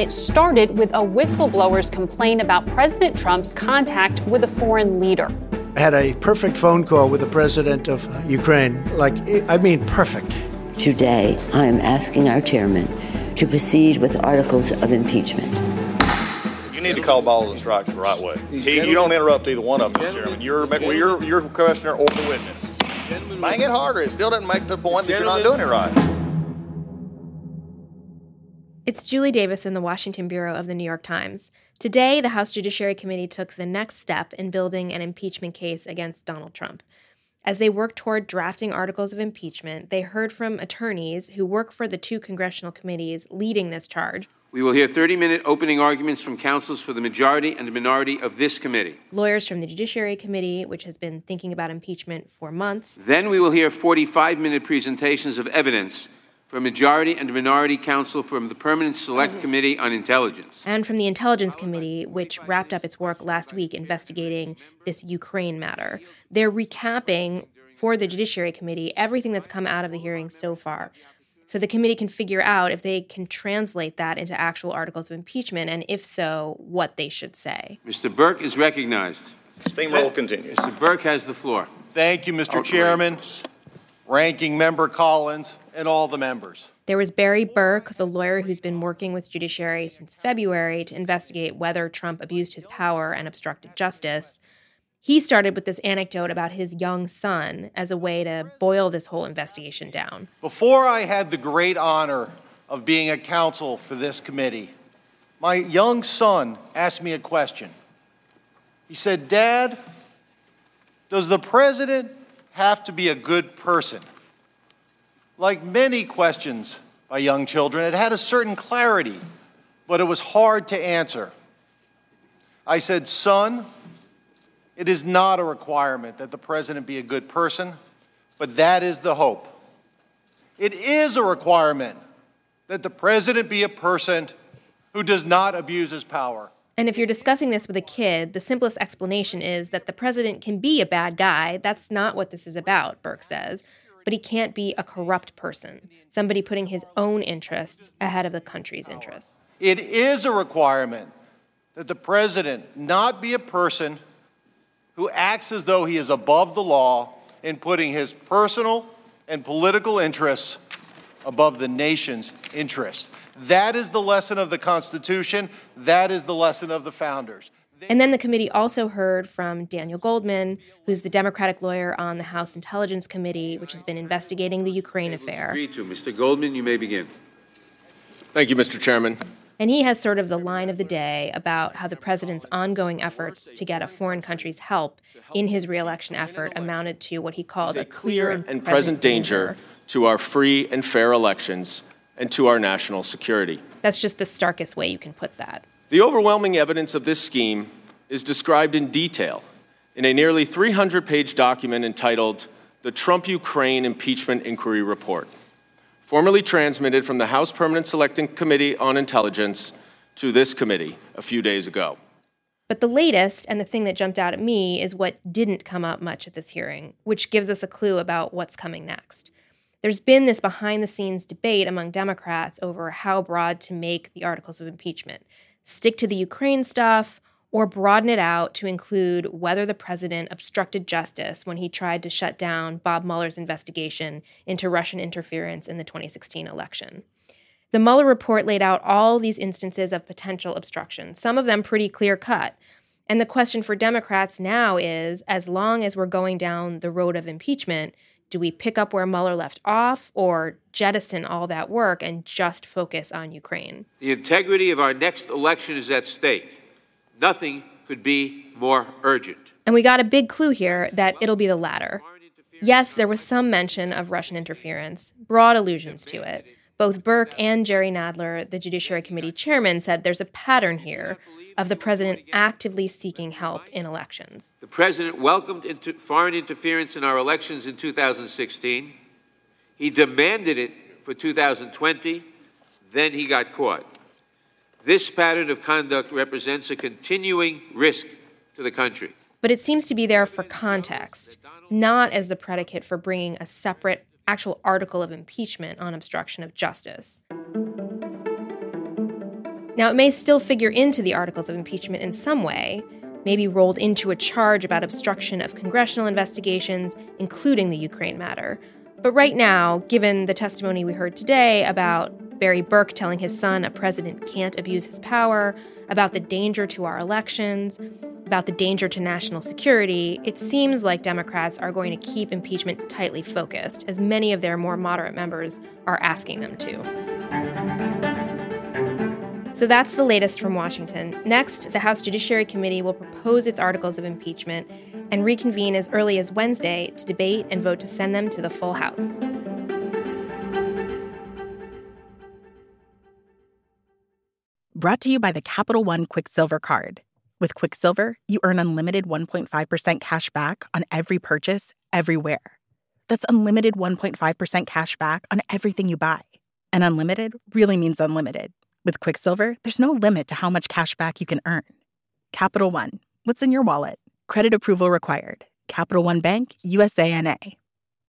It started with a whistleblower's complaint about President Trump's contact with a foreign leader. I had a perfect phone call with the president of Ukraine. Like, I mean, perfect. Today, I am asking our chairman to proceed with articles of impeachment. You need to call balls and strikes the right way. He, you don't interrupt either one of them, Chairman. You're, you're, you're questioner or the witness. Bang it harder. It still doesn't make the point that you're not doing it right. It's Julie Davis in the Washington Bureau of the New York Times. Today, the House Judiciary Committee took the next step in building an impeachment case against Donald Trump. As they worked toward drafting articles of impeachment, they heard from attorneys who work for the two congressional committees leading this charge. We will hear 30 minute opening arguments from counsels for the majority and the minority of this committee. Lawyers from the Judiciary Committee, which has been thinking about impeachment for months. Then we will hear 45 minute presentations of evidence from majority and minority counsel from the Permanent Select mm-hmm. Committee on Intelligence. And from the Intelligence Committee, which wrapped up its work last week investigating this Ukraine matter. They're recapping for the Judiciary Committee everything that's come out of the hearing so far. So the committee can figure out if they can translate that into actual articles of impeachment, and if so, what they should say. Mr. Berke is recognized. Steamroll continues. Mr. Berke has the floor. Thank you, Mr. Chairman, Ranking Member Collins, and all the members. There was Barry Berke, the lawyer who's been working with Judiciary since February to investigate whether Trump abused his power and obstructed justice. He started with this anecdote about his young son as a way to boil this whole investigation down. Before I had the great honor of being a counsel for this committee, my young son asked me a question. He said, Dad, does the president have to be a good person? Like many questions by young children, it had a certain clarity, but it was hard to answer. I said, Son, it is not a requirement that the president be a good person, but that is the hope. It is a requirement that the president be a person who does not abuse his power. And if you're discussing this with a kid, the simplest explanation is that the president can be a bad guy. That's not what this is about, Berke says but he can't be a corrupt person, somebody putting his own interests ahead of the country's interests. It is a requirement that the president not be a person who acts as though he is above the law in putting his personal and political interests above the nation's interests. That is the lesson of the Constitution. That is the lesson of the founders. And then the committee also heard from Daniel Goldman, who's the Democratic lawyer on the House Intelligence Committee, which has been investigating the Ukraine affair. Agreed to. Mr. Goldman, you may begin. Thank you, Mr. Chairman. And he has sort of the line of the day about how the president's ongoing efforts to get a foreign country's help in his reelection effort amounted to what he called a clear and, and present danger, danger to our free and fair elections and to our national security. That's just the starkest way you can put that. The overwhelming evidence of this scheme is described in detail in a nearly 300 page document entitled the Trump Ukraine Impeachment Inquiry Report, formally transmitted from the House Permanent Selecting Committee on Intelligence to this committee a few days ago. But the latest, and the thing that jumped out at me, is what didn't come up much at this hearing, which gives us a clue about what's coming next. There's been this behind the scenes debate among Democrats over how broad to make the articles of impeachment stick to the Ukraine stuff, or broaden it out to include whether the president obstructed justice when he tried to shut down Bob Mueller's investigation into Russian interference in the 2016 election. The Mueller report laid out all these instances of potential obstruction, some of them pretty clear cut. And the question for Democrats now is as long as we're going down the road of impeachment, do we pick up where Mueller left off or jettison all that work and just focus on Ukraine? The integrity of our next election is at stake. Nothing could be more urgent. And we got a big clue here that it'll be the latter. Yes, there was some mention of Russian interference, broad allusions to it. Both Berke and Jerry Nadler, the Judiciary Committee chairman, said there's a pattern here of the president actively seeking help in elections. The president welcomed inter- foreign interference in our elections in 2016. He demanded it for 2020. Then he got caught. This pattern of conduct represents a continuing risk to the country. But it seems to be there for context, not as the predicate for bringing a separate actual article of impeachment on obstruction of justice. Now, it may still figure into the articles of impeachment in some way, maybe rolled into a charge about obstruction of congressional investigations, including the Ukraine matter. But right now, given the testimony we heard today about Barry Berke telling his son a president can't abuse his power, about the danger to our elections, about the danger to national security, it seems like Democrats are going to keep impeachment tightly focused, as many of their more moderate members are asking them to. So that's the latest from Washington. Next, the House Judiciary Committee will propose its articles of impeachment and reconvene as early as Wednesday to debate and vote to send them to the full House. Brought to you by the Capital One Quicksilver Card. With Quicksilver, you earn unlimited 1.5% cash back on every purchase, everywhere. That's unlimited 1.5% cash back on everything you buy. And unlimited really means unlimited. With Quicksilver, there's no limit to how much cash back you can earn. Capital One, what's in your wallet? Credit approval required. Capital One Bank, USANA.